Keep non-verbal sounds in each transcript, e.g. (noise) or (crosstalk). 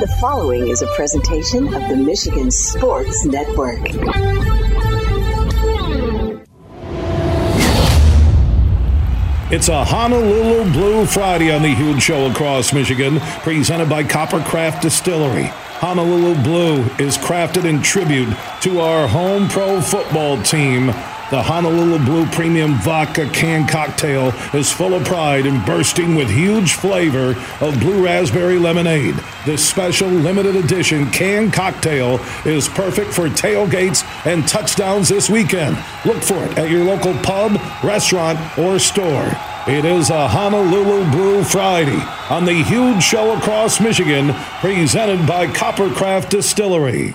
The following is a presentation of the Michigan Sports Network. It's a Honolulu Blue Friday on the huge show across Michigan, presented by Coppercraft Distillery. Honolulu Blue is crafted in tribute to our home pro football team. The Honolulu Blue Premium Vodka Can Cocktail is full of pride and bursting with huge flavor of blue raspberry lemonade. This special limited edition can cocktail is perfect for tailgates and touchdowns this weekend. Look for it at your local pub, restaurant, or store. It is a Honolulu Blue Friday on the huge show across Michigan, presented by Coppercraft Distillery.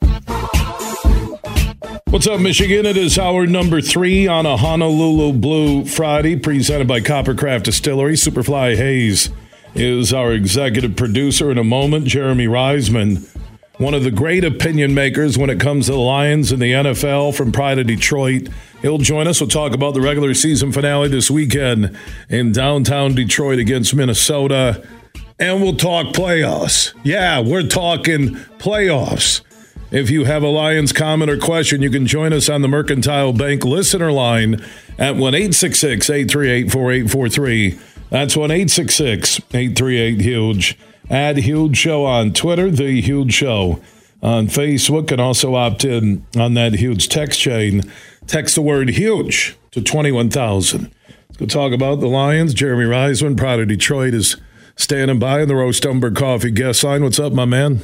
What's up, Michigan? It is hour number three on a Honolulu Blue Friday, presented by Coppercraft Distillery. Superfly Hayes is our executive producer. In a moment, Jeremy Reisman, one of the great opinion makers when it comes to the Lions and the NFL from Pride of Detroit. He'll join us. We'll talk about the regular season finale this weekend in downtown Detroit against Minnesota. And we'll talk playoffs. Yeah, we're talking playoffs. If you have a Lions comment or question, you can join us on the Mercantile Bank listener line at 1 838 4843. That's 1 838 Huge. Add Huge Show on Twitter, The Huge Show on Facebook, and also opt in on that huge text chain. Text the word huge to 21,000. Let's go talk about the Lions. Jeremy Reisman, Pride of Detroit, is standing by in the Roast Umber Coffee guest line. What's up, my man?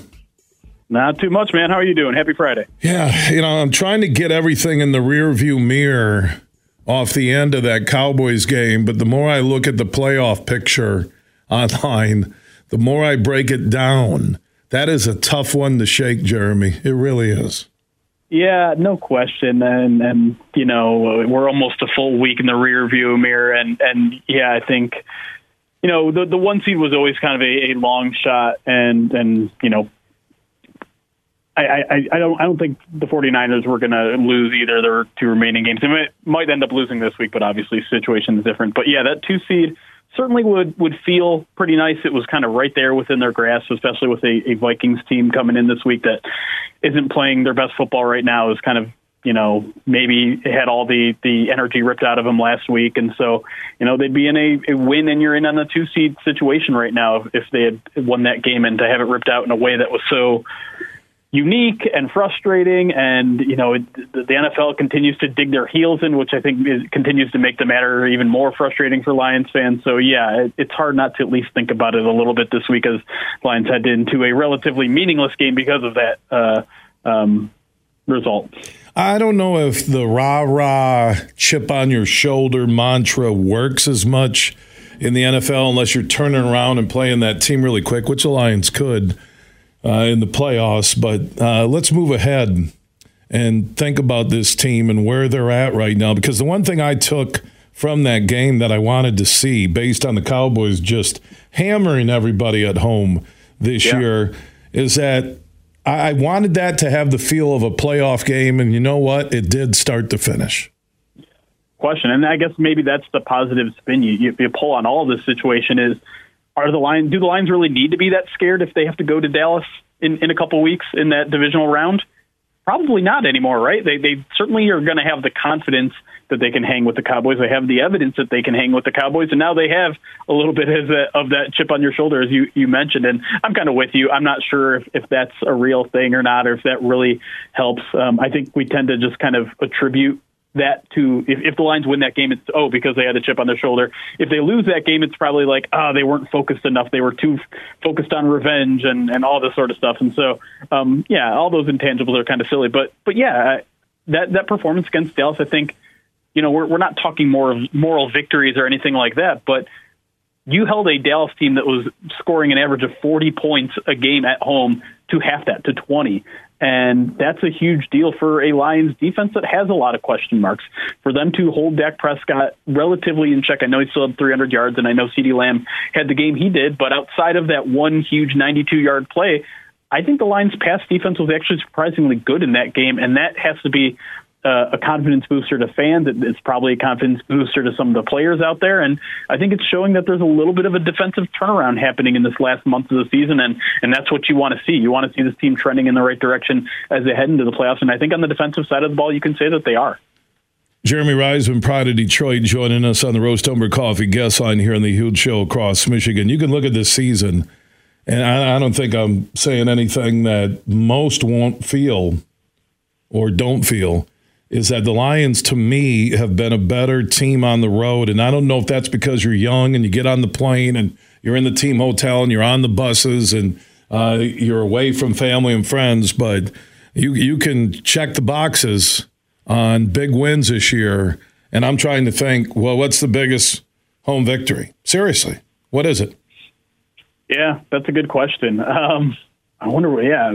Not too much, man. How are you doing? Happy Friday. Yeah, you know, I'm trying to get everything in the rear view mirror off the end of that Cowboys game, but the more I look at the playoff picture online, the more I break it down. That is a tough one to shake, Jeremy. It really is. Yeah, no question. And and you know, we're almost a full week in the rear view mirror and and yeah, I think you know, the the one seed was always kind of a, a long shot and and you know, I, I, I don't I don't think the 49ers were going to lose either their two remaining games. They might, might end up losing this week, but obviously situation is different. But yeah, that two seed certainly would would feel pretty nice. It was kind of right there within their grasp, especially with a, a Vikings team coming in this week that isn't playing their best football right now. Is kind of you know maybe had all the the energy ripped out of them last week, and so you know they'd be in a, a win and you're in on the two seed situation right now if they had won that game and to have it ripped out in a way that was so unique and frustrating. And you know, it, the NFL continues to dig their heels in, which I think is, continues to make the matter even more frustrating for Lions fans. So yeah, it, it's hard not to at least think about it a little bit this week as Lions head into a relatively meaningless game because of that uh, um, result. I don't know if the rah rah chip on your shoulder mantra works as much in the NFL unless you're turning around and playing that team really quick, which the Lions could in the playoffs. But uh, let's move ahead and think about this team and where they're at right now. Because the one thing I took from that game that I wanted to see, based on the Cowboys just hammering everybody at home this yeah. year, is that I wanted that to have the feel of a playoff game. And you know what? It did start to finish question. And I guess maybe that's the positive spin you, you, you pull on all this situation is are the Lions do the Lions really need to be that scared if they have to go to Dallas in, in a couple weeks in that divisional round? Probably not anymore, right? They they certainly are going to have the confidence that they can hang with the Cowboys. They have the evidence that they can hang with the Cowboys, and now they have a little bit of, of that chip on your shoulder, as you, you mentioned. And I'm kind of with you. I'm not sure if, if that's a real thing or not, or if that really helps. Um, I think we tend to just kind of attribute that to if, if the Lions win that game, it's oh because they had a chip on their shoulder. If they lose that game, it's probably like ah oh, they weren't focused enough. They were too focused on revenge and and all this sort of stuff. And so um, yeah, all those intangibles are kind of silly. But but yeah, that that performance against Dallas, I think you know, we're we're not talking more of moral victories or anything like that, but you held a Dallas team that was scoring an average of 40 points a game at home to half that to 20. And that's a huge deal for a Lions defense that has a lot of question marks. For them to hold Dak Prescott relatively in check, I know he still had 300 yards, and I know CeeDee Lamb had the game he did, but outside of that one huge 92 yard play, I think the Lions' pass defense was actually surprisingly good in that game, and that has to be uh, a confidence booster to fans. It's probably a confidence booster to some of the players out there, and I think it's showing that there's a little bit of a defensive turnaround happening in this last month of the season, and and that's what you want to see. You want to see this team trending in the right direction as they head into the playoffs, and I think on the defensive side of the ball, you can say that they are. Jeremy Reisman, Pride of Detroit, joining us on the Roast Umber Coffee guest line here on the Huge Show across Michigan. You can look at this season, and I, I don't think I'm saying anything that most won't feel or don't feel is that the Lions, to me, have been a better team on the road. And I don't know if that's because you're young and you get on the plane and you're in the team hotel and you're on the buses and uh, you're away from family and friends, but you you can check the boxes on big wins this year. And I'm trying to think, well, what's the biggest home victory? Seriously, what is it? Yeah, that's a good question. Um, I wonder. Yeah,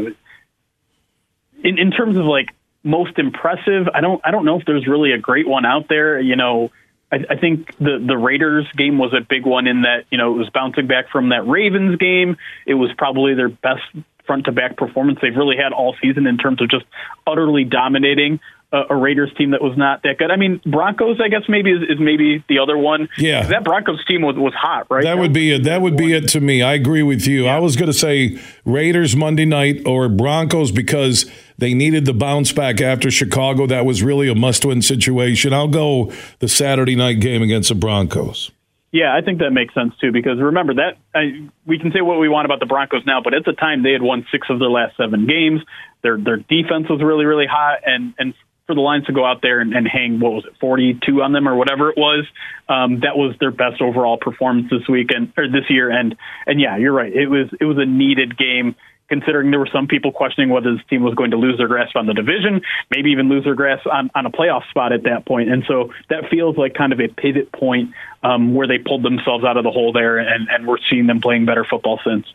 in in terms of like most impressive. I don't I don't know if there's really a great one out there. You know, I, I think the the Raiders game was a big one in that you know it was bouncing back from that Ravens game. It was probably their best front to back performance they've really had all season in terms of just utterly dominating a, a, Raiders team that was not that good. I mean, Broncos, I guess maybe is, is maybe the other one. Yeah, that Broncos team was, was hot, right? That, that would be it. That would be it to me. I agree with you. Yeah. I was going to say Raiders Monday night or Broncos because they needed the bounce back after Chicago. That was really a must-win situation. I'll go the Saturday night game against the Broncos. Yeah, I think that makes sense too. Because remember that I, we can say what we want about the Broncos now, but at the time they had won six of their last seven games. Their their defense was really really hot, and and for the Lions to go out there and, and hang what was it, 42 on them or whatever it was. Um, that was their best overall performance this week and or this year. And and yeah, you're right. It was it was a needed game considering there were some people questioning whether this team was going to lose their grasp on the division, maybe even lose their grasp on, on a playoff spot at that point. And so that feels like kind of a pivot point um, where they pulled themselves out of the hole there, and, and we're seeing them playing better football since.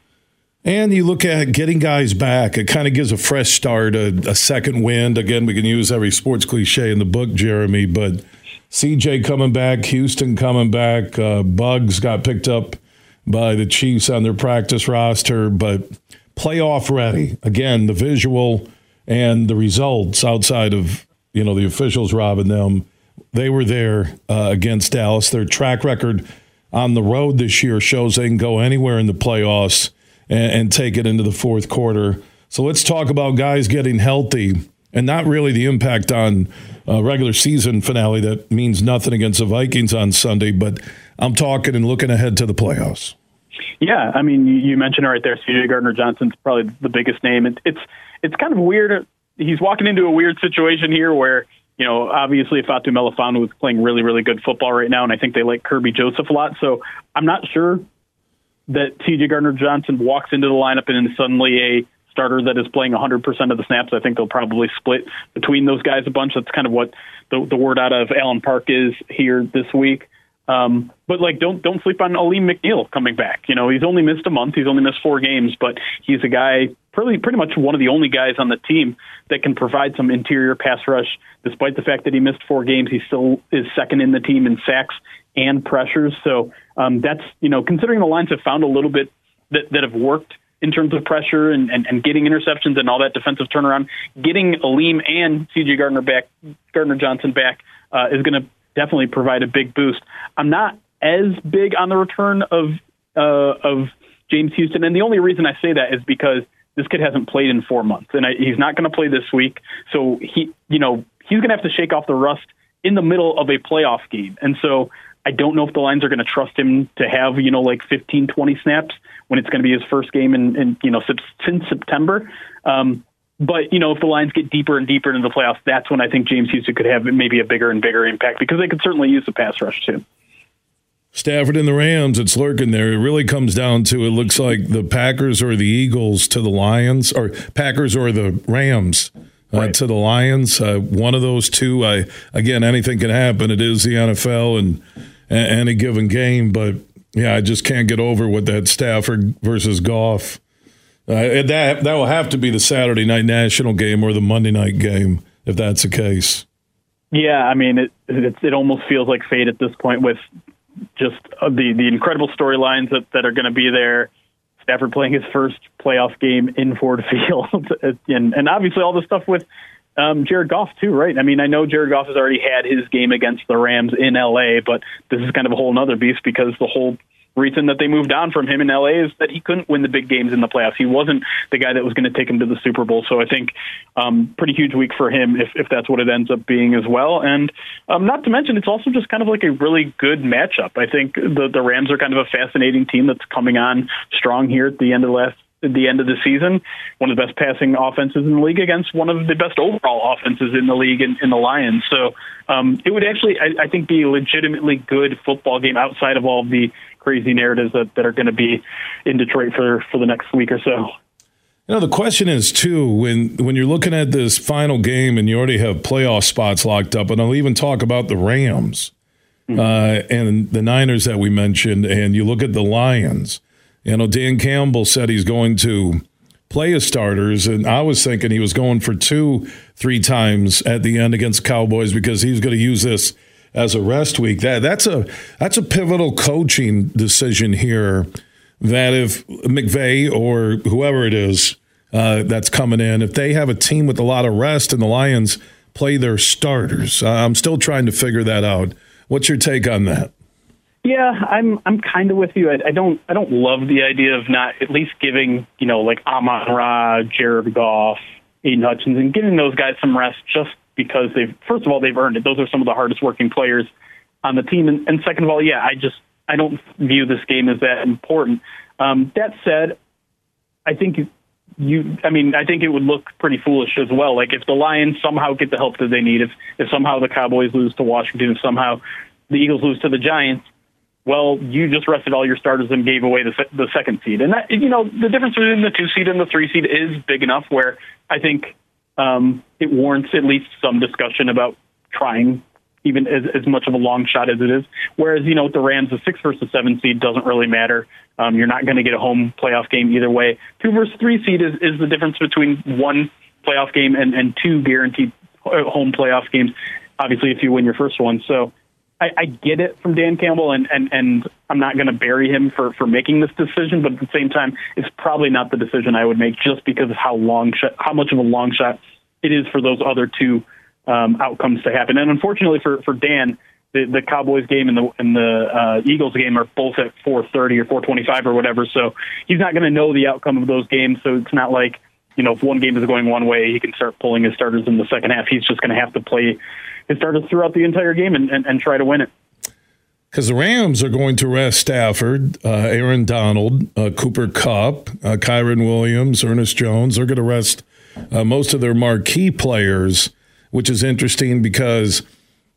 And you look at getting guys back, it kind of gives a fresh start, a, a, second wind. Again, we can use every sports cliche in the book, Jeremy, but CJ coming back, Houston coming back, uh, Bugs got picked up by the Chiefs on their practice roster, but playoff ready. Again, the visual and the results outside of you know the officials robbing them, they were there uh, against Dallas. Their track record on the road this year shows they can go anywhere in the playoffs and, and take it into the fourth quarter. So let's talk about guys getting healthy and not really the impact on a regular season finale that means nothing against the Vikings on Sunday, but I'm talking and looking ahead to the playoffs. Yeah, I mean, you mentioned it right there. CJ Gardner Johnson's probably the biggest name. It's it's kind of weird. He's walking into a weird situation here where you know, obviously Fatu Melifonwu is playing really, really good football right now, and I think they like Kerby Joseph a lot. So I'm not sure that CJ Gardner Johnson walks into the lineup and is suddenly a starter that is playing 100% of the snaps. I think they'll probably split between those guys a bunch. That's kind of what the, the word out of Allen Park is here this week. Um, but like, don't don't sleep on Alim McNeill coming back. You know, he's only missed a month. He's only missed four games, but he's a guy, pretty pretty much one of the only guys on the team that can provide some interior pass rush. Despite the fact that he missed four games, he still is second in the team in sacks and pressures. So um, that's you know considering the lines have found a little bit that, that have worked in terms of pressure and, and, and getting interceptions and all that defensive turnaround, getting Alim and CJ Gardner back, Gardner Johnson back uh, is going to definitely provide a big boost. I'm not as big on the return of uh, of James Houston, and the only reason I say that is because this kid hasn't played in four months, and I, he's not going to play this week. So he, you know, he's going to have to shake off the rust in the middle of a playoff game, and so I don't know if the Lions are going to trust him to have, you know, like 15, 20 snaps when it's going to be his first game in, in you know, since September. Um, but, you know, if the Lions get deeper and deeper into the playoffs, that's when I think James Houston could have maybe a bigger and bigger impact because they could certainly use the pass rush too. Stafford and the Rams, it's lurking there. It really comes down to it looks like the Packers or the Eagles to the Lions, or Packers or the Rams uh, right. to the Lions. Uh, one of those two, I again, anything can happen. It is the NFL and, and any given game, but yeah, I just can't get over what that Stafford versus Goff. Uh, that that will have to be the Saturday night national game or the Monday night game if that's the case. Yeah, I mean it. It, it almost feels like fate at this point with just uh, the the incredible storylines that that are going to be there. Stafford playing his first playoff game in Ford (laughs) Field, and and obviously all the stuff with um, Jared Goff too, right? I mean, I know Jared Goff has already had his game against the Rams in LA, but this is kind of a whole other beast because the whole reason that they moved on from him in LA is that he couldn't win the big games in the playoffs. He wasn't the guy that was going to take him to the Super Bowl. So I think um, pretty huge week for him if, if that's what it ends up being as well. And um, not to mention, it's also just kind of like a really good matchup. I think the the Rams are kind of a fascinating team that's coming on strong here at the end of the last at the end of the season, one of the best passing offenses in the league against one of the best overall offenses in the league in, in the Lions. So um, it would actually, I, I think, be a legitimately good football game outside of all of the crazy narratives that, that are going to be in Detroit for, for the next week or so. You know, the question is too when when you're looking at this final game and you already have playoff spots locked up, and I'll even talk about the Rams mm-hmm. uh, and the Niners that we mentioned, and you look at the Lions. You know, Dan Campbell said he's going to play his starters, and I was thinking he was going for two, three times at the end against Cowboys because he's going to use this as a rest week. That that's a that's a pivotal coaching decision here. That if McVay or whoever it is uh, that's coming in, if they have a team with a lot of rest and the Lions play their starters, I'm still trying to figure that out. What's your take on that? Yeah, I'm I'm kind of with you. I, I don't I don't love the idea of not at least giving you know like Amon Ra, Jared Goff, Aidan Hutchinson, and giving those guys some rest just because they've first of all they've earned it. Those are some of the hardest working players on the team, and, and second of all, yeah, I just I don't view this game as that important. Um, that said, I think you I mean I think it would look pretty foolish as well. Like if the Lions somehow get the help that they need, if if somehow the Cowboys lose to Washington, if somehow the Eagles lose to the Giants, well, you just rested all your starters and gave away the the second seed. And that you know the difference between the two seed and the three seed is big enough where I think um, it warrants at least some discussion about trying even as, as much of a long shot as it is. Whereas, you know, with the Rams, the six versus seven seed doesn't really matter. Um, you're not going to get a home playoff game either way. Two versus three seed is, is the difference between one playoff game and, and two guaranteed uh, home playoff games. Obviously, if you win your first one. So I, I get it from Dan Campbell, and, and, and I'm not going to bury him for, for making this decision, but at the same time, it's probably not the decision I would make just because of how long shot, how much of a long shot it is for those other two um, outcomes to happen. And unfortunately for, for Dan, the, the Cowboys game and the and the uh, Eagles game are both at 4:30 or 4:25 or whatever. So he's not going to know the outcome of those games. So it's not like you know if one game is going one way, he can start pulling his starters in the second half. He's just going to have to play his starters throughout the entire game and, and, and try to win it. Because the Rams are going to rest Stafford, uh, Aaron Donald, uh, Cooper Kupp, uh, Kyren Williams, Ernest Jones. They're going to rest uh, most of their marquee players, which is interesting because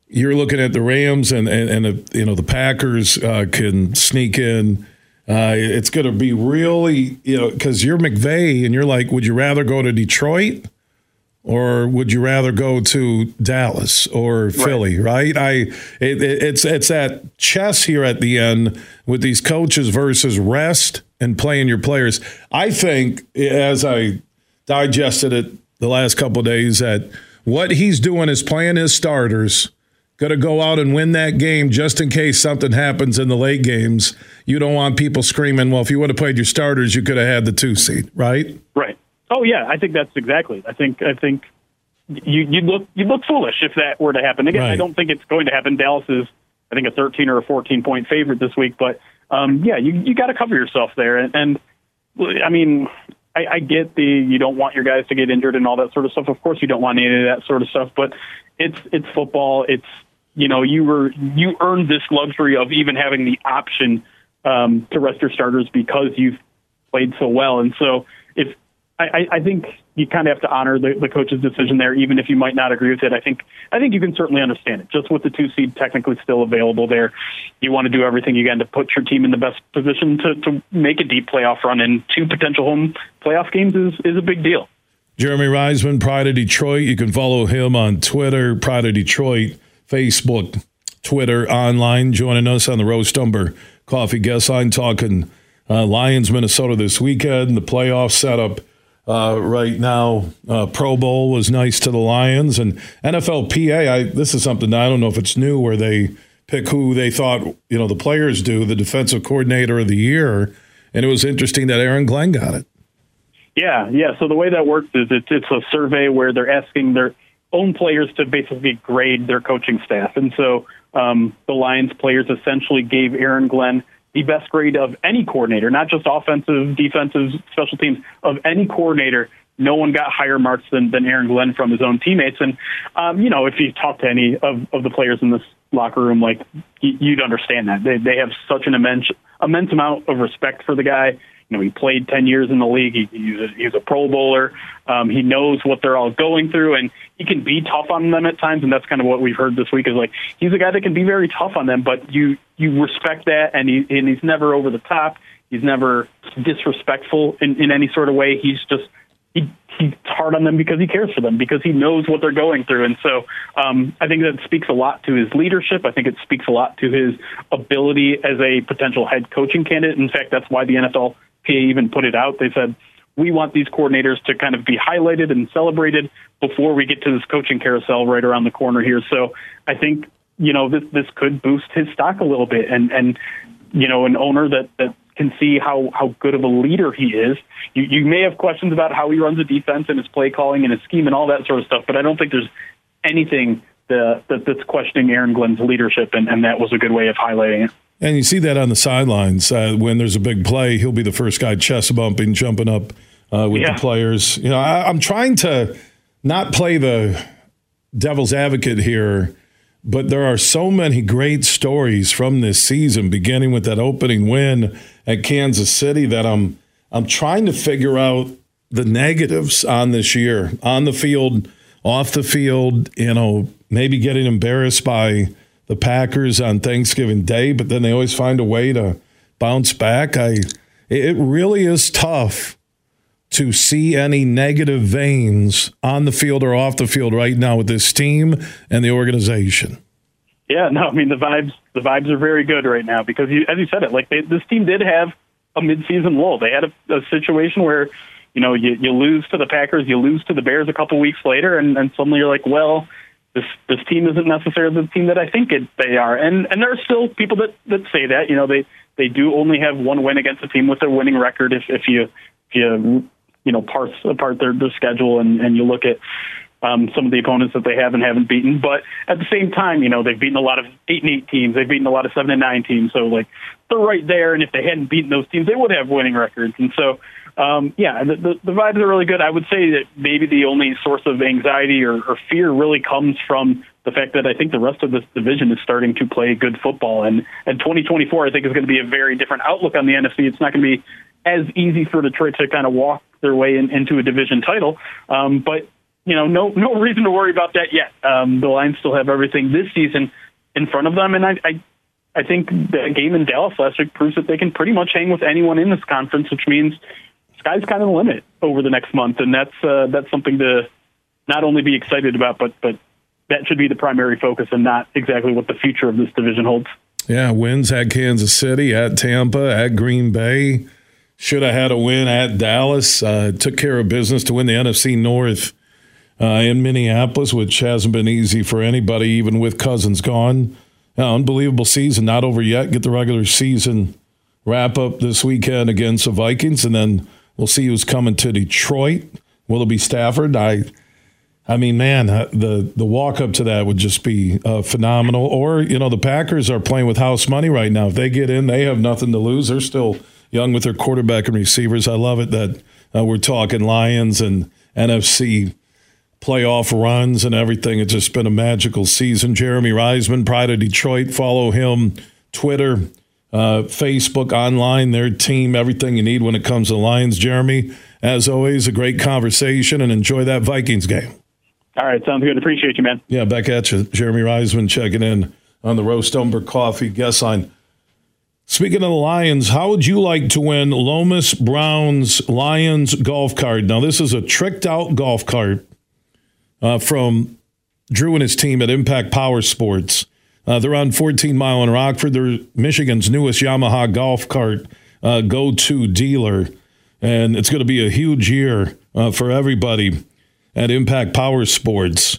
you're looking at the Rams and and, and the, you know the Packers uh, can sneak in. Uh, it's going to be really you know because you're McVay and you're like, would you rather go to Detroit? or would you rather go to Dallas or Philly? Right? right? I it, it's it's that chess here at the end with these coaches versus rest and playing your players. I think as I digested it the last couple days that what he's doing is playing his starters. Going to go out and win that game just in case something happens in the late games. You don't want people screaming, well, if you would have played your starters, you could have had the two seed, right? Right. Oh yeah, I think that's exactly. I think I think you you look you look foolish if that were to happen. Again, right. I don't think it's going to happen. Dallas is I think a 13 or a 14 point favorite this week, but um, yeah, you you got to cover yourself there. And, and I mean, I, I get the you don't want your guys to get injured and all that sort of stuff. Of course, you don't want any of that sort of stuff. But it's it's football. It's you know you were you earned this luxury of even having the option um, to rest your starters because you've played so well. And so if I, I think you kind of have to honor the, the coach's decision there, even if you might not agree with it. I think I think you can certainly understand it. Just with the two seed technically still available there, you want to do everything you can to put your team in the best position to, to make a deep playoff run, and two potential home playoff games is is a big deal. Jeremy Reisman, Pride of Detroit. You can follow him on Twitter, Pride of Detroit, Facebook, Twitter, online. Joining us on the Roast Umber Coffee Guest Line, talking uh, Lions, Minnesota this weekend, the playoff setup uh, right now. Uh, Pro Bowl was nice to the Lions and NFLPA. I, this is something I don't know if it's new where they pick who they thought you know the players do, the defensive coordinator of the year, and it was interesting that Aaron Glenn got it. Yeah, yeah. So the way that works is it's, it's a survey where they're asking their own players to basically grade their coaching staff, and so um, the Lions players essentially gave Aaron Glenn the best grade of any coordinator, not just offensive, defensive, special teams, of any coordinator. No one got higher marks than, than Aaron Glenn from his own teammates. And, um, you know, if you talk to any of, of the players in this locker room, like, you'd understand that. They, they have such an immense, immense amount of respect for the guy. You know, he played 10 years in the league. He, he's, a, he's a Pro Bowler. Um, he knows what they're all going through, and he can be tough on them at times. And that's kind of what we've heard this week is like he's a guy that can be very tough on them, but you you respect that, and he and he's never over the top. He's never disrespectful in, in any sort of way. He's just he he's hard on them because he cares for them because he knows what they're going through and so um, I think that speaks a lot to his leadership I think it speaks a lot to his ability as a potential head coaching candidate in fact that's why the NFL PA even put it out. They said, we want these coordinators to kind of be highlighted and celebrated before we get to this coaching carousel right around the corner here. So I think, you know, this, this could boost his stock a little bit and, and, you know, an owner that, that can see how, how good of a leader he is. You, you may have questions about how he runs a defense and his play calling and his scheme and all that sort of stuff, but I don't think there's anything that, that's questioning Aaron Glenn's leadership, and, and that was a good way of highlighting it. And you see that on the sidelines uh, when there's a big play, he'll be the first guy chest bumping, jumping up uh, with yeah. the players. You know, I, I'm trying to not play the devil's advocate here, but there are so many great stories from this season, beginning with that opening win at Kansas City, that I'm I'm trying to figure out the negatives on this year on the field, off the field. You know, maybe getting embarrassed by the Packers on Thanksgiving Day, but then they always find a way to bounce back. I it really is tough to see any negative veins on the field or off the field right now with this team and the organization. Yeah, no, I mean the vibes the vibes are very good right now because you, as you said it, like they, this team did have a midseason lull. They had a, a situation where you know you, you lose to the Packers, you lose to the Bears a couple weeks later, and, and suddenly you're like, well, this this team isn't necessarily the team that I think it, they are. And and there are still people that that say that. You know, they they do only have one win against a team with a winning record. If if you if you you know parse apart their their schedule and and you look at um, some of the opponents that they have and haven't beaten. But at the same time, you know, they've beaten a lot of eight and eight teams. They've beaten a lot of seven and nine teams. So like they're right there. And if they hadn't beaten those teams, they would have winning records. And so um, yeah, the, the, the vibes are really good. I would say that maybe the only source of anxiety or, or fear really comes from the fact that I think the rest of this division is starting to play good football. And, and 2024, I think, is going to be a very different outlook on the NFC. It's not going to be as easy for Detroit to kind of walk their way in, into a division title. Um, but, you know, no, no reason to worry about that yet. Um, the Lions still have everything this season in front of them. And I, I, I think the game in Dallas last week proves that they can pretty much hang with anyone in this conference, which means sky's kind of the limit over the next month, and that's uh, that's something to not only be excited about, but but that should be the primary focus, and not exactly what the future of this division holds. Yeah, wins at Kansas City, at Tampa, at Green Bay. Should have had a win at Dallas. Uh, took care of business to win the NFC North uh, in Minneapolis, which hasn't been easy for anybody, even with Cousins gone. Uh, unbelievable season, not over yet. Get the regular season wrap up this weekend against the Vikings, and then We'll see who's coming to Detroit. Will it be Stafford? I, I mean, man, uh, the the walk up to that would just be uh, phenomenal. Or you know, the Packers are playing with house money right now. If they get in, they have nothing to lose. They're still young with their quarterback and receivers. I love it that uh, we're talking Lions and NFC playoff runs and everything. It's just been a magical season. Jeremy Reisman, Pride of Detroit. Follow him, Twitter uh, Facebook, online, their team, everything you need when it comes to Lions. Jeremy, as always, a great conversation and enjoy that Vikings game. All right, sounds good. Appreciate you, man. Yeah, back at you. Jeremy Reisman checking in on the Roast Umber Coffee guest line. Speaking of the Lions, how would you like to win Lomas Brown's Lions golf cart? Now, this is a tricked out golf cart uh, from Drew and his team at Impact Power Sports. Uh, they're on 14 Mile in Rockford. They're Michigan's newest Yamaha golf cart uh, go to dealer. And it's going to be a huge year uh, for everybody at Impact Power Sports.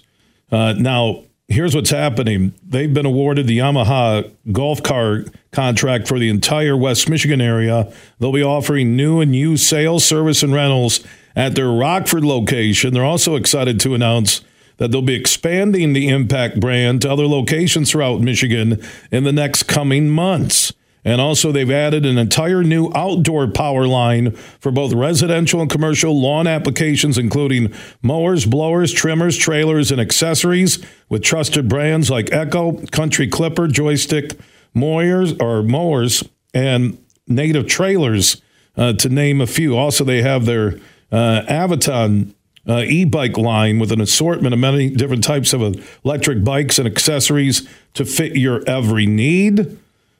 Uh, now, here's what's happening they've been awarded the Yamaha golf cart contract for the entire West Michigan area. They'll be offering new and used sales, service, and rentals at their Rockford location. They're also excited to announce that they'll be expanding the Impact brand to other locations throughout Michigan in the next coming months. And also, they've added an entire new outdoor power line for both residential and commercial lawn applications, including mowers, blowers, trimmers, trailers, and accessories with trusted brands like Echo, Country Clipper, Joystick, mowers, or mowers, and native trailers, uh, to name a few. Also, they have their uh, Aventon uh, e-bike line with an assortment of many different types of electric bikes and accessories to fit your every need.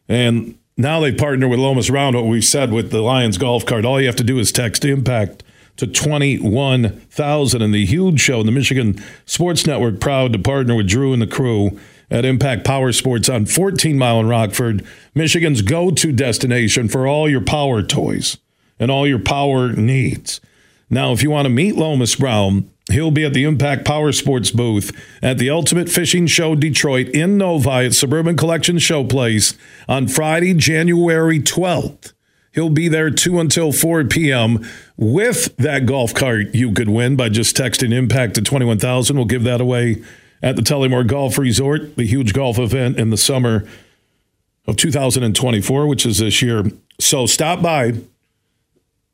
And now they partner with Lomas Brown, What we said with the Lions golf cart, all you have to do is text Impact to 21,000. And the huge show, in the Michigan Sports Network, proud to partner with Drew and the crew at Impact Power Sports on 14 Mile in Rockford, Michigan's go to destination for all your power toys and all your power needs. Now, if you want to meet Lomas Brown, he'll be at the Impact Power Sports booth at the Ultimate Fishing Show Detroit in Novi at Suburban Collection Showplace on Friday, January 12th. He'll be there 2 until 4 p.m. with that golf cart you could win by just texting Impact to 21,000. We'll give that away at the Tullymore Golf Resort, the huge golf event in the summer of 2024, which is this year. So stop by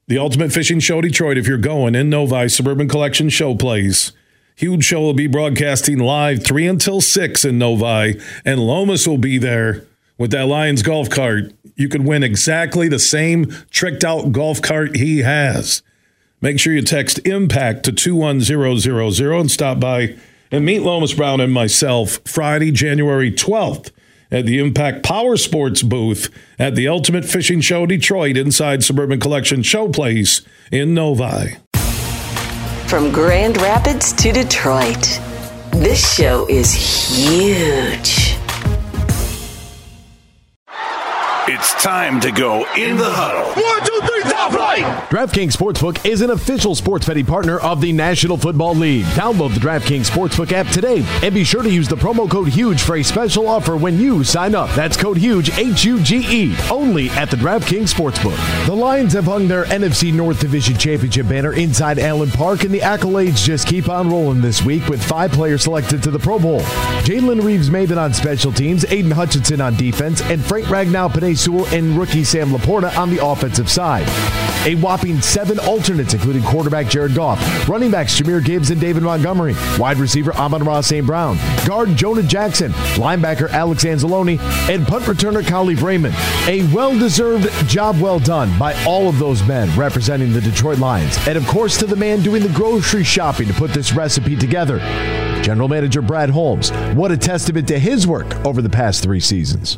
the Ultimate Fishing Show Detroit, if you're going in Novi, Suburban Collection Show Place. Huge show will be broadcasting live 3 until 6 in Novi, and Lomas will be there with that Lions golf cart. You could win exactly the same tricked out golf cart he has. Make sure you text IMPACT to 21000 and stop by and meet Lomas Brown and myself Friday, January 12th at the Impact Power Sports booth at the Ultimate Fishing Show Detroit inside Suburban Collection Showplace in Novi. From Grand Rapids to Detroit, this show is huge. Time to go in the huddle. One, two, three, top flight. DraftKings Sportsbook is an official sports betting partner of the National Football League. Download the DraftKings Sportsbook app today and be sure to use the promo code HUGE for a special offer when you sign up. That's code HUGE, H U G E, only at the DraftKings Sportsbook. The Lions have hung their NFC North Division Championship banner inside Allen Park, and the accolades just keep on rolling this week with five players selected to the Pro Bowl. Jalen Reeves Maybin on special teams, Aidan Hutchinson on defense, and Frank Ragnow Penei Sewell and rookie Sam Laporta on the offensive side. A whopping seven alternates, including quarterback Jared Goff, running backs Jahmyr Gibbs and David Montgomery, wide receiver Amon Ra St. Brown, guard Jonah Jackson, linebacker Alex Anzalone, and punt returner Kalif Raymond. A well-deserved job well done by all of those men representing the Detroit Lions. And of course to the man doing the grocery shopping to put this recipe together. General Manager Brad Holmes. What a testament to his work over the past three seasons.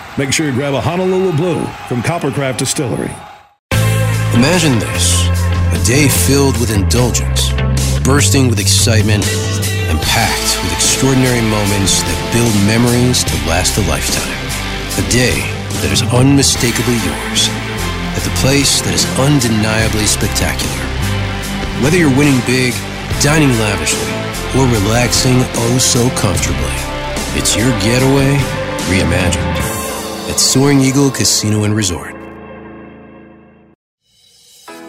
make sure you grab a Honolulu Blue from Coppercraft Distillery. Imagine this a day filled with indulgence, bursting with excitement, and packed with extraordinary moments that build memories to last a lifetime. A day that is unmistakably yours, at the place that is undeniably spectacular. Whether you're winning big, dining lavishly, or relaxing oh so comfortably, it's your getaway reimagined at Soaring Eagle Casino and Resort.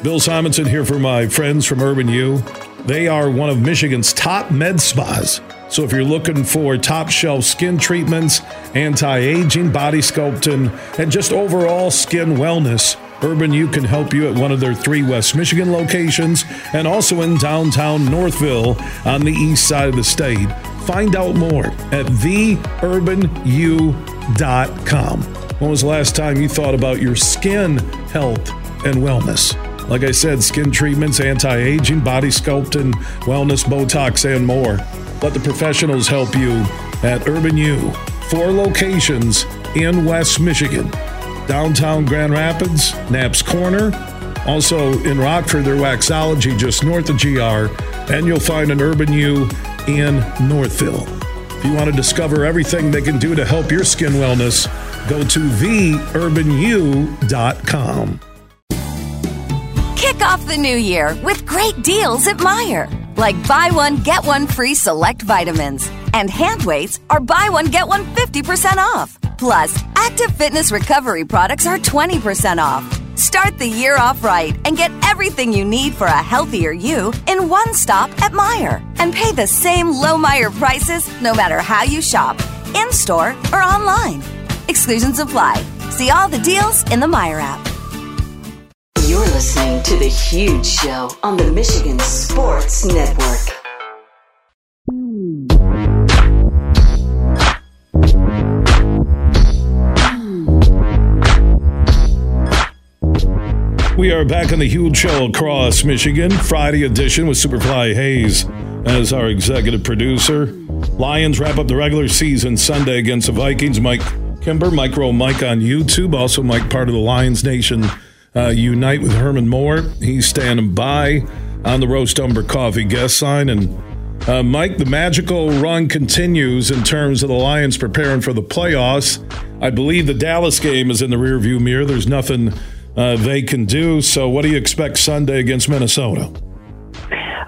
Bill Simonson here for my friends from Urban U. They are one of Michigan's top med spas. So if you're looking for top shelf skin treatments, anti aging, body sculpting, and just overall skin wellness, Urban U can help you at one of their three West Michigan locations and also in downtown Northville on the east side of the state. Find out more at theurbanu.com. When was the last time you thought about your skin health and wellness? Like I said, skin treatments, anti aging, body sculpting, wellness, Botox, and more. Let the professionals help you at Urban U. Four locations in West Michigan downtown Grand Rapids, Knapp's Corner. Also in Rockford, their Waxology just north of GR. And you'll find an Urban U in Northville. If you want to discover everything they can do to help your skin wellness, go to theurbanu.com. Kick off the new year with great deals at Meijer. Like buy one, get one free select vitamins. And hand weights are buy one, get one 50% off. Plus, active fitness recovery products are 20% off. Start the year off right and get everything you need for a healthier you in one stop at Meijer. And pay the same low Meijer prices no matter how you shop, in store or online. Exclusions apply. See all the deals in the Meijer app. You're listening to The Huge Show on the Michigan Sports Network. We are back on the huge show across Michigan, Friday edition with Superfly Hayes as our executive producer. Lions wrap up the regular season Sunday against the Vikings. Mike Kimber, Micro Mike on YouTube, also Mike part of the Lions Nation uh, Unite with Herman Moore. He's standing by on the Roast Umber Coffee guest sign. And uh, Mike, the magical run continues in terms of the Lions preparing for the playoffs. I believe the Dallas game is in the rearview mirror. There's nothing uh, they can do. So, what do you expect Sunday against Minnesota?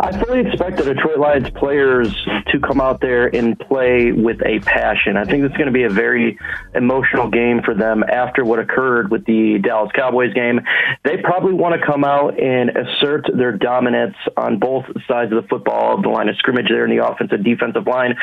I fully expect the Detroit Lions players to come out there and play with a passion. I think it's going to be a very emotional game for them after what occurred with the Dallas Cowboys game. They probably want to come out and assert their dominance on both sides of the football, the line of scrimmage there in the offensive defensive line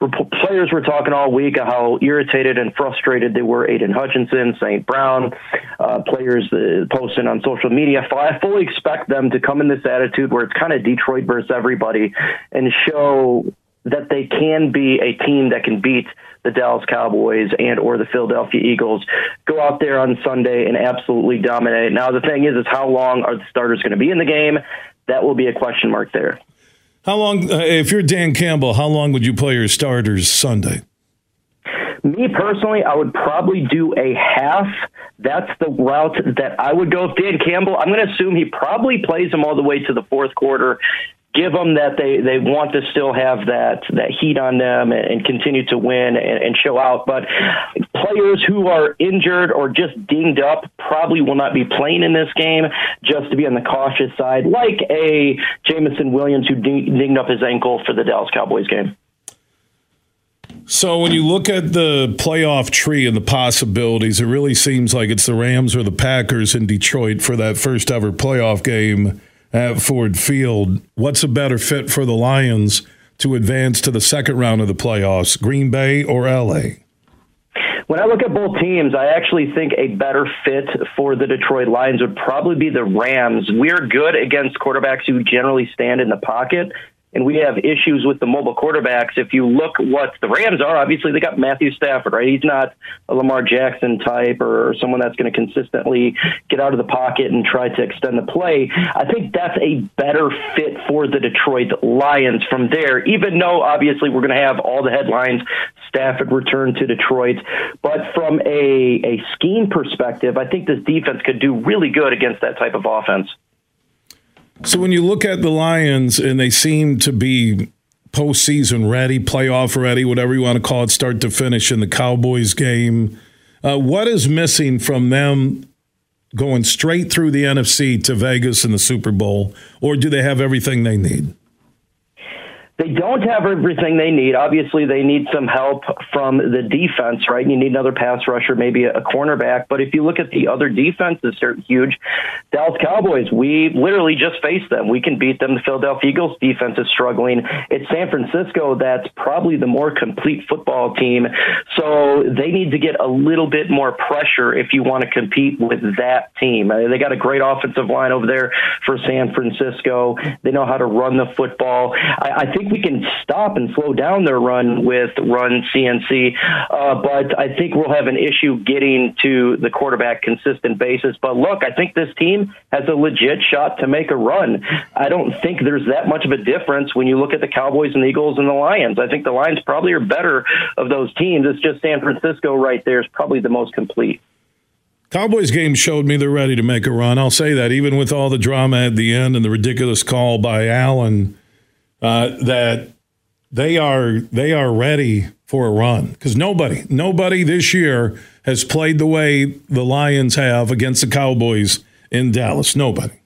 players were talking all week how irritated and frustrated they were. Aidan Hutchinson, St. Brown, uh, players uh, posting on social media. I fully expect them to come in this attitude where it's kind of Detroit versus everybody and show that they can be a team that can beat the Dallas Cowboys and or the Philadelphia Eagles. Go out there on Sunday and absolutely dominate. Now the thing is, is how long are the starters going to be in the game? That will be a question mark there. How long, uh, if you're Dan Campbell, how long would you play your starters Sunday? Me personally, I would probably do a half. That's the route that I would go. If Dan Campbell, I'm going to assume he probably plays them all the way to the fourth quarter give them that they, they want to still have that, that heat on them and, and continue to win and, and, show out. But players who are injured or just dinged up probably will not be playing in this game just to be on the cautious side, like a Jameson Williams who ding, dinged up his ankle for the Dallas Cowboys game. So when you look at the playoff tree and the possibilities, it really seems like it's the Rams or the Packers in Detroit for that first ever playoff game at Ford Field. What's a better fit for the Lions to advance to the second round of the playoffs, Green Bay or LA? When I look at both teams, I actually think a better fit for the Detroit Lions would probably be the Rams. We're good against quarterbacks who generally stand in the pocket and we have issues with the mobile quarterbacks. If you look what the Rams are, obviously they got Matthew Stafford, right? He's not a Lamar Jackson type or someone that's going to consistently get out of the pocket and try to extend the play. I think that's a better fit for the Detroit Lions from there, even though obviously we're going to have all the headlines Stafford return to Detroit. But from a, a scheme perspective, I think this defense could do really good against that type of offense. So when you look at the Lions and they seem to be postseason ready, playoff ready, whatever you want to call it, start to finish in the Cowboys game, uh, what is missing from them going straight through the NFC to Vegas in the Super Bowl, or do they have everything they need? They don't have everything they need. Obviously, they need some help from the defense, right? You need another pass rusher, maybe a cornerback. But if you look at the other defenses, they're huge. Dallas Cowboys, we literally just faced them. We can beat them. The Philadelphia Eagles defense is struggling. It's San Francisco that's probably the more complete football team. So they need to get a little bit more pressure if you want to compete with that team. Uh, they got a great offensive line over there for San Francisco. They know how to run the football. I, I think think we can stop and slow down their run with run CNC, uh, but I think we'll have an issue getting to the quarterback consistent basis. But look, I think this team has a legit shot to make a run. I don't think there's that much of a difference when you look at the Cowboys and the Eagles and the Lions. I think the Lions probably are better of those teams. It's just San Francisco right there is probably the most complete. Cowboys game showed me they're ready to make a run. I'll say that, even with all the drama at the end and the ridiculous call by Allen uh, that they are they are ready for a run because nobody nobody this year has played the way the Lions have against the Cowboys in Dallas. Nobody.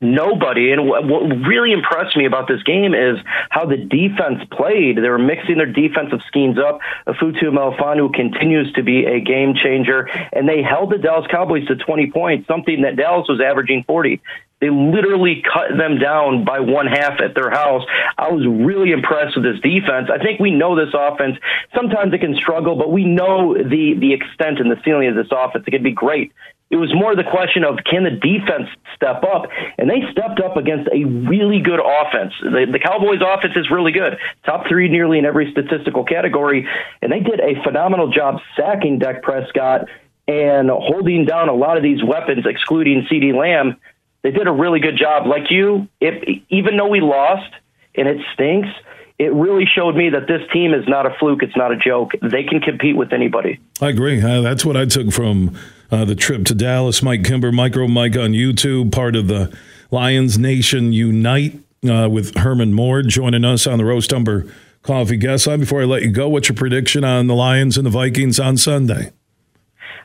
Nobody. And what really impressed me about this game is how the defense played. They were mixing their defensive schemes up. Ifeatu Melifonwu continues to be a game changer, and they held the Dallas Cowboys to 20 points, something that Dallas was averaging 40. They literally cut them down by one half at their house. I was really impressed with this defense. I think we know this offense. Sometimes it can struggle, but we know the the extent and the ceiling of this offense. It could be great. It was more the question of can the defense step up, and they stepped up against a really good offense. The, the Cowboys' offense is really good, top three nearly in every statistical category, and they did a phenomenal job sacking Dak Prescott and holding down a lot of these weapons, excluding CeeDee Lamb they did a really good job. Like you, if even though we lost and it stinks, it really showed me that this team is not a fluke. It's not a joke. They can compete with anybody. I agree. Uh, that's what I took from uh, the trip to Dallas. Mike Kimber, Micro Mike on YouTube, part of the Lions Nation Unite uh, with Herman Moore joining us on the Roast Umber Coffee Guest Line. Before I let you go, what's your prediction on the Lions and the Vikings on Sunday?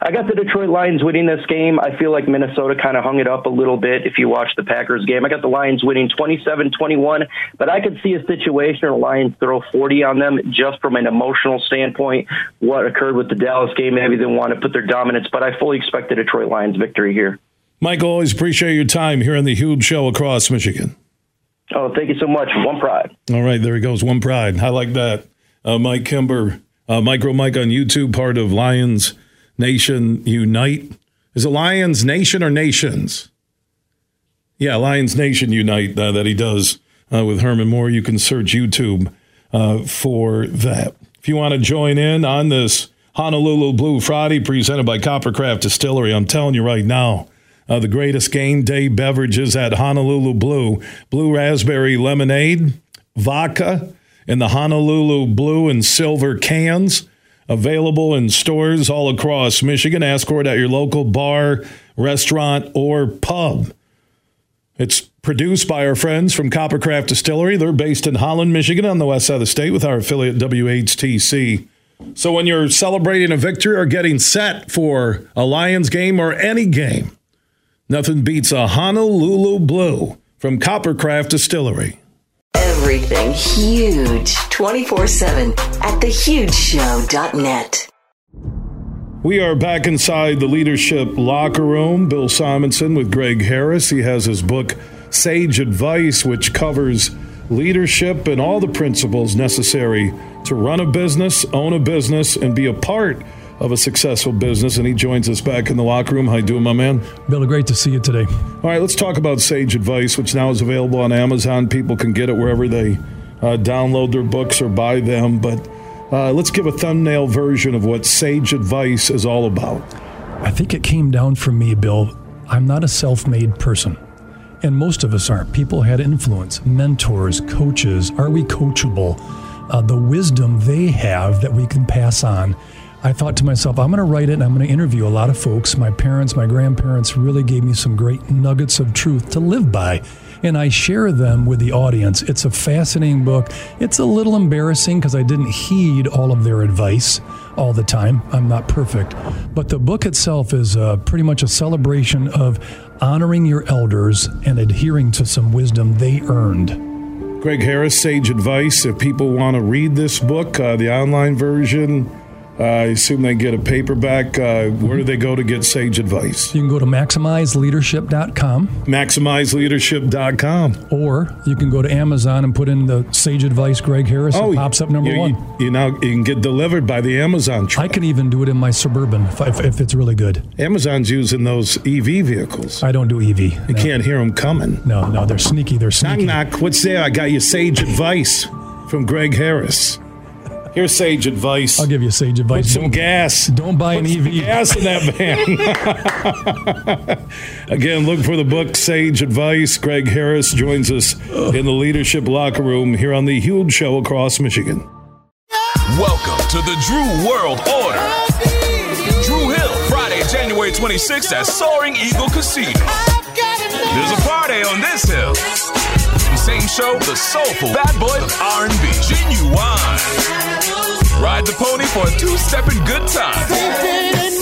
I got the Detroit Lions winning this game. I feel like Minnesota kind of hung it up a little bit if you watch the Packers game. I got the Lions winning 27 21, but I could see a situation where the Lions throw 40 on them just from an emotional standpoint. What occurred with the Dallas game, maybe they want to put their dominance, but I fully expect the Detroit Lions victory here. Michael, always appreciate your time here on the huge show across Michigan. Oh, thank you so much. One pride. All right, there he goes. One pride. I like that. Uh, Mike Kimber, uh, Micro Mike on YouTube, part of Lions Nation Unite. Is it Lions Nation or Nations? Yeah, Lions Nation Unite uh, that he does uh, with Herman Moore. You can search YouTube uh, for that. If you want to join in on this Honolulu Blue Friday presented by Coppercraft Distillery, I'm telling you right now, uh, the greatest game day beverages at Honolulu Blue blue raspberry lemonade, vodka, in the Honolulu blue and silver cans Available in stores all across Michigan. Ask for it at your local bar, restaurant, or pub. It's produced by our friends from Coppercraft Distillery. They're based in Holland, Michigan, on the west side of the state with our affiliate WHTC. So when you're celebrating a victory or getting set for a Lions game or any game, nothing beats a Honolulu Blue from Coppercraft Distillery. Everything huge 24 7 at thehugeshow.net. We are back inside the leadership locker room. Bill Simonson with Greg Harris. He has his book, Sage Advice, which covers leadership and all the principles necessary to run a business, own a business, and be a part of a successful business, and he joins us back in the locker room. How you doing, my man? Bill, great to see you today. All right, let's talk about Sage Advice, which now is available on Amazon. People can get it wherever they uh, download their books or buy them. But uh, let's give a thumbnail version of what Sage Advice is all about. I think it came down from me, Bill. I'm not a self made person. And most of us aren't. People had influence, mentors, coaches. Are we coachable? Uh, the wisdom they have that we can pass on I thought to myself, I'm going to write it and I'm going to interview a lot of folks. My parents, my grandparents really gave me some great nuggets of truth to live by. And I share them with the audience. It's a fascinating book. It's a little embarrassing because I didn't heed all of their advice all the time. I'm not perfect. But the book itself is uh, pretty much a celebration of honoring your elders and adhering to some wisdom they earned. Greg Harris, Sage Advice. If people want to read this book, uh, the online version, I assume they get a paperback. Uh, where do they go to get sage advice? You can go to maximizeleadership.com. Maximizeleadership.com. Or you can go to Amazon and put in the sage advice Greg Harris. Oh, it pops up number you, one. You, you, now you can get delivered by the Amazon truck. I can even do it in my Suburban if, if, if it's really good. Amazon's using those EV vehicles. I don't do EV. You no. can't hear them coming. No, no, they're sneaky. They're sneaky. Knock, knock. What's there? I got you sage advice from Greg Harris. Here's sage advice. I'll give you sage advice. Put some don't, gas. Don't buy Put an EV. gas in that van. (laughs) Again, look for the book Sage Advice. Greg Harris joins us in the leadership locker room here on the Huge Show across Michigan. Welcome to the Dru World Order. Dru Hill, Friday, January 26th at Soaring Eagle Casino. There's a party on this hill same show, the soulful bad boy R&B, Ginuwine. Ride the pony for a two-stepping good time.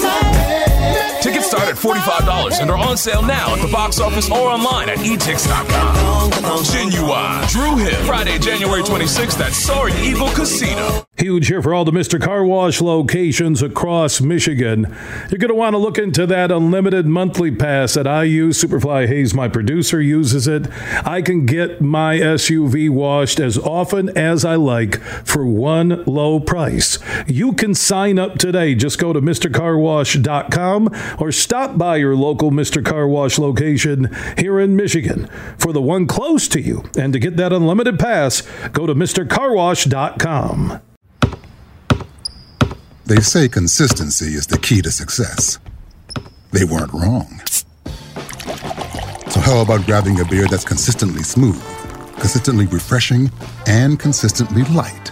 Tickets start at $45 and are on sale now at the box office or online at etix.com. Ginuwine, Dru Hill, Friday, January 26th at Soaring Eagle Casino. Huge here for all the Mr. Car Wash locations across Michigan. You're going to want to look into that unlimited monthly pass that I use. Superfly Hayes, my producer, uses it. I can get my SUV washed as often as I like for one low price. You can sign up today. Just go to MrCarWash.com or stop by your local Mr. Car Wash location here in Michigan for the one close to you. And to get that unlimited pass, go to MrCarWash.com. They say consistency is the key to success. They weren't wrong. So, how about grabbing a beer that's consistently smooth, consistently refreshing, and consistently light?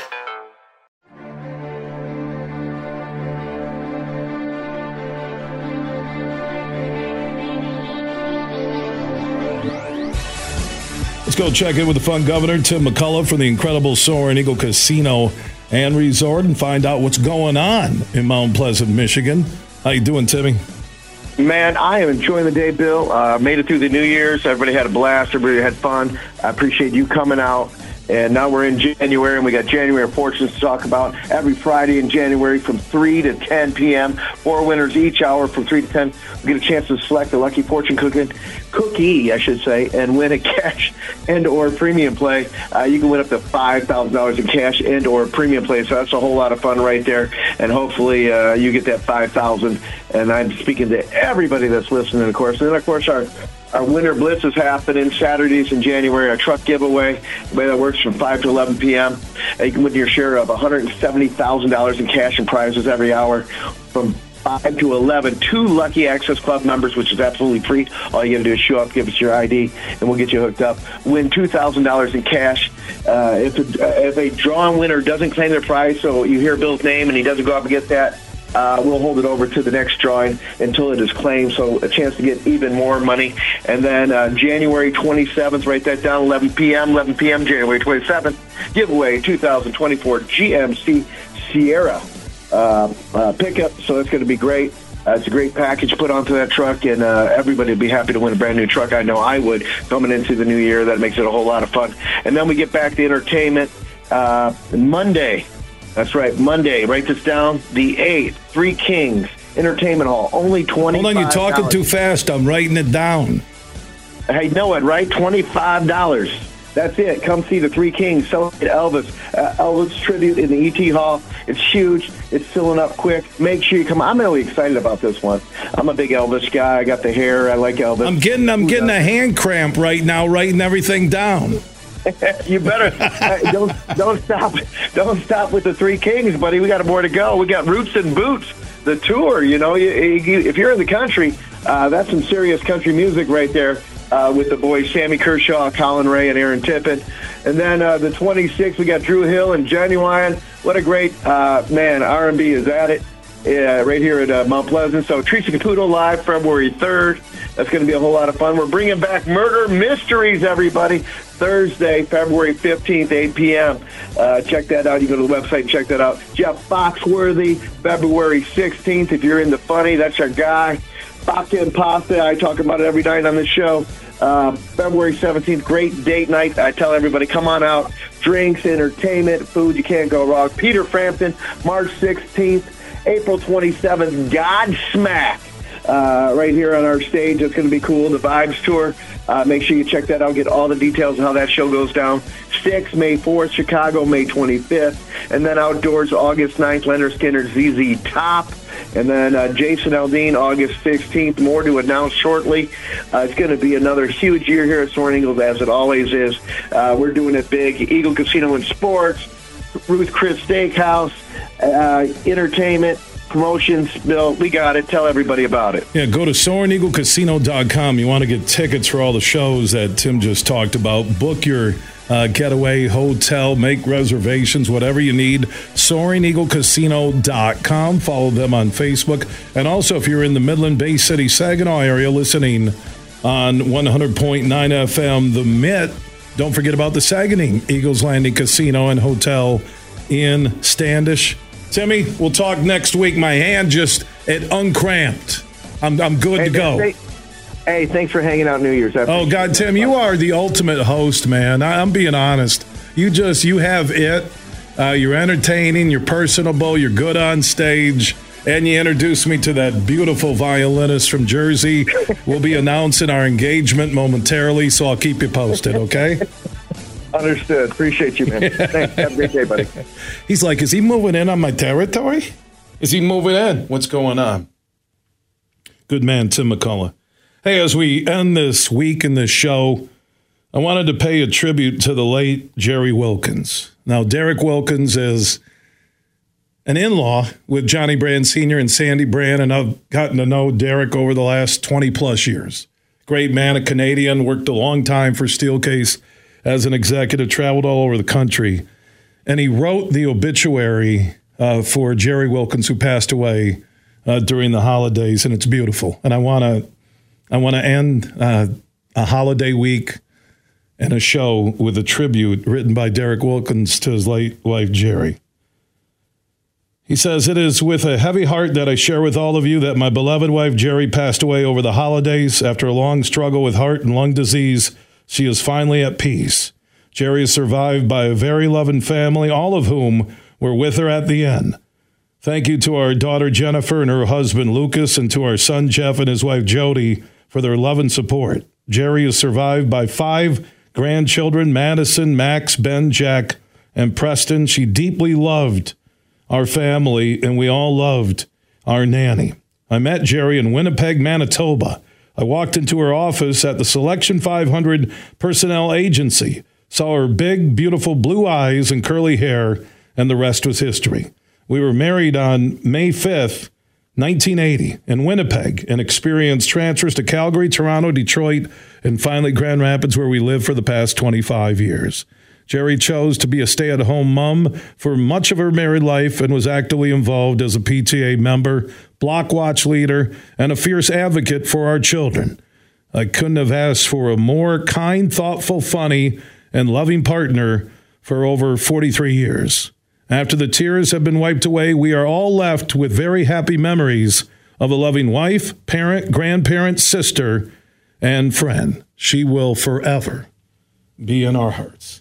Go check in with the fun governor, Tim McCullough from the incredible Soaring Eagle Casino and Resort and find out what's going on in Mount Pleasant, Michigan. How you doing, Timmy? Man, I am enjoying the day, Bill. Uh, made it through the New Year's. Everybody had a blast. Everybody had fun. I appreciate you coming out. And now we're in January, and we got January fortunes to talk about every Friday in January from 3 to 10 p.m. Four winners each hour from 3 to 10. We get a chance to select a lucky fortune cookie, cookie, I should say, and win a cash (laughs) and or premium play. Uh, you can win up to $5,000 in cash and or premium play. So that's a whole lot of fun right there. And hopefully uh, you get that 5000 And I'm speaking to everybody that's listening, of course. And then, of course, our our winter blitz is happening Saturdays in January. Our truck giveaway, way that works from 5 to 11 p.m. You can win your share of $170,000 in cash and prizes every hour from 5 to 11. Two lucky Access Club members, which is absolutely free. All you got to do is show up, give us your ID, and we'll get you hooked up. Win $2,000 in cash. Uh, if, a, if a drawn winner doesn't claim their prize, so you hear Bill's name and he doesn't go up and get that, uh, we'll hold it over to the next drawing until it is claimed, so a chance to get even more money. And then uh, January 27th, write that down, 11 p.m., 11 p.m., January 27th, giveaway 2024 GMC Sierra uh, uh, pickup, so that's going to be great. Uh, it's a great package put onto that truck, and uh, everybody would be happy to win a brand new truck. I know I would coming into the new year. That makes it a whole lot of fun. And then we get back to entertainment uh, Monday. That's right, Monday. Write this down. The 8th, Three Kings Entertainment Hall. Only 20 Hold on, you're talking too fast. I'm writing it down. Hey, know it, right? $25. That's it. Come see the Three Kings celebrate Elvis. Uh, Elvis tribute in the ET Hall. It's huge. It's filling up quick. Make sure you come. I'm really excited about this one. I'm a big Elvis guy. I got the hair. I like Elvis. I'm getting. I'm getting a hand cramp right now, writing everything down. (laughs) you better uh, don't don't stop don't stop with the three kings, buddy. We got more to go. We got roots and boots, the tour. You know, you, you, if you're in the country, uh, that's some serious country music right there. Uh, with the boys Sammy Kershaw, Collin Raye, and Aaron Tippin. And then uh, the 26th, we got Dru Hill and Ginuwine. What a great uh, man! R&B is at it. Uh, right here at uh, Mount Pleasant. So Teresa Caputo live February 3rd. That's going to be a whole lot of fun. We're bringing back Murder Mysteries, everybody. Thursday, February 15th, 8 p.m. Uh, check that out. You go to the website and check that out. Jeff Foxworthy, February 16th. If you're into funny, that's our guy. Vodka and Pasta, I talk about it every night on the show. Uh, February 17th, great date night. I tell everybody, come on out. Drinks, entertainment, food, you can't go wrong. Peter Frampton, March 16th. April 27th, Godsmack. Uh, right here on our stage. It's going to be cool. The Vibes Tour. Uh, make sure you check that out. Get all the details of how that show goes down. 6, May 4th, Chicago, May 25th. And then outdoors, August 9th, Lynyrd Skynyrd, ZZ Top. And then uh, Jason Aldean, August 16th. More to announce shortly. Uh, it's going to be another huge year here at Soaring Eagles, as it always is. Uh, we're doing it big. Eagle Casino and Sports, Ruth's Chris Steakhouse, uh, entertainment, promotions. Bill, we got it. Tell everybody about it. Yeah, go to SoaringEagleCasino.com. You want to get tickets for all the shows that Tim just talked about. Book your uh, getaway, hotel, make reservations, whatever you need. SoaringEagleCasino.com. Follow them on Facebook. And also, if you're in the Midland Bay City, Saginaw area listening on 100.9 FM, The Mitt, don't forget about the Saganing Eagles Landing Casino and Hotel in Standish. Timmy, we'll talk next week. My hand just, it uncramped. I'm, I'm good Hey, to go. Hey, hey, thanks for hanging out New Year's. Oh God, Tim, you are the ultimate host, man. I, I'm being honest. You just you have it. Uh, you're entertaining. You're personable. You're good on stage. And you introduced me to that beautiful violinist from Jersey. We'll be announcing our engagement momentarily, so I'll keep you posted. Okay? (laughs) Understood. Appreciate you, man. (laughs) Thanks. Have a great day, buddy. He's like, is he moving in on my territory? Is he moving in? What's going on? Good man, Tim McCullough. Hey, as we end this week in this show, I wanted to pay a tribute to the late Jerry Wilkins. Now, Derek Wilkins is an in law with Johnny Brand Sr. and Sandy Brand, and I've gotten to know Derek over the last 20 plus years. Great man, a Canadian, worked a long time for Steelcase as an executive, traveled all over the country. And he wrote the obituary uh, for Jerry Wilkins, who passed away uh, during the holidays, and it's beautiful. And I want to I want to end uh, a holiday week and a show with a tribute written by Derek Wilkins to his late wife Jerry. He says, It is with a heavy heart that I share with all of you that my beloved wife Jerry passed away over the holidays. After a long struggle with heart and lung disease, she is finally at peace. Jerry is survived by a very loving family, all of whom were with her at the end. Thank you to our daughter Jennifer and her husband Lucas, and to our son Jeff and his wife Jody for their love and support. Jerry is survived by five grandchildren Madison, Max, Ben, Jack, and Preston. She deeply loved our family, and we all loved our nanny. I met Jerry in Winnipeg, Manitoba. I walked into her office at the Selection 500 Personnel Agency, saw her big, beautiful blue eyes and curly hair, and the rest was history. We were married on May 5th, 1980, in Winnipeg, and experienced transfers to Calgary, Toronto, Detroit, and finally Grand Rapids, where we lived for the past 25 years. Jerry chose to be a stay at home mom for much of her married life and was actively involved as a PTA member, block watch leader, and a fierce advocate for our children. I couldn't have asked for a more kind, thoughtful, funny, and loving partner for over 43 years. After the tears have been wiped away, we are all left with very happy memories of a loving wife, parent, grandparent, sister, and friend. She will forever be in our hearts.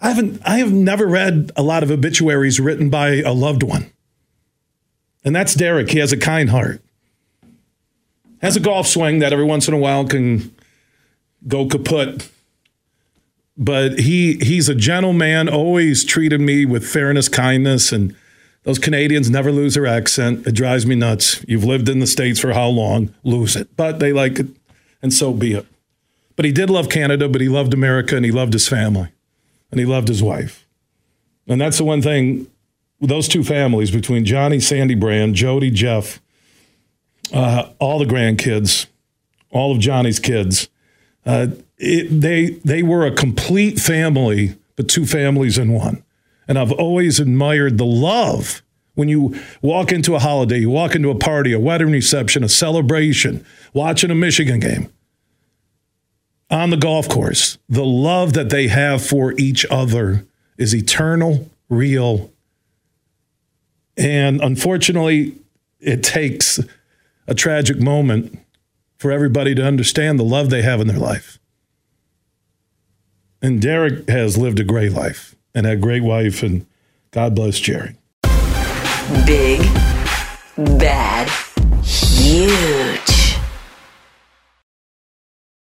I haven't I have never read a lot of obituaries written by a loved one. And that's Derek. He has a kind heart. Has a golf swing that every once in a while can go kaput. But he he's a gentleman, always treated me with fairness, kindness, and those Canadians never lose their accent. It drives me nuts. You've lived in the States for how long? Lose it. But they like it, and so be it. But he did love Canada, but he loved America and he loved his family and he loved his wife. And that's the one thing those two families between Johnny, Sandy Brand, Jody, Jeff, uh, all the grandkids, all of Johnny's kids, uh, it, they they were a complete family, but two families in one. And I've always admired the love When you walk into a holiday, you walk into a party, a wedding reception, a celebration, watching a Michigan game, on the golf course, the love that they have for each other is eternal, real. And unfortunately, it takes a tragic moment for everybody to understand the love they have in their life. And Derek has lived a great life and had a great wife, and God bless Jerry. Big, bad, huge.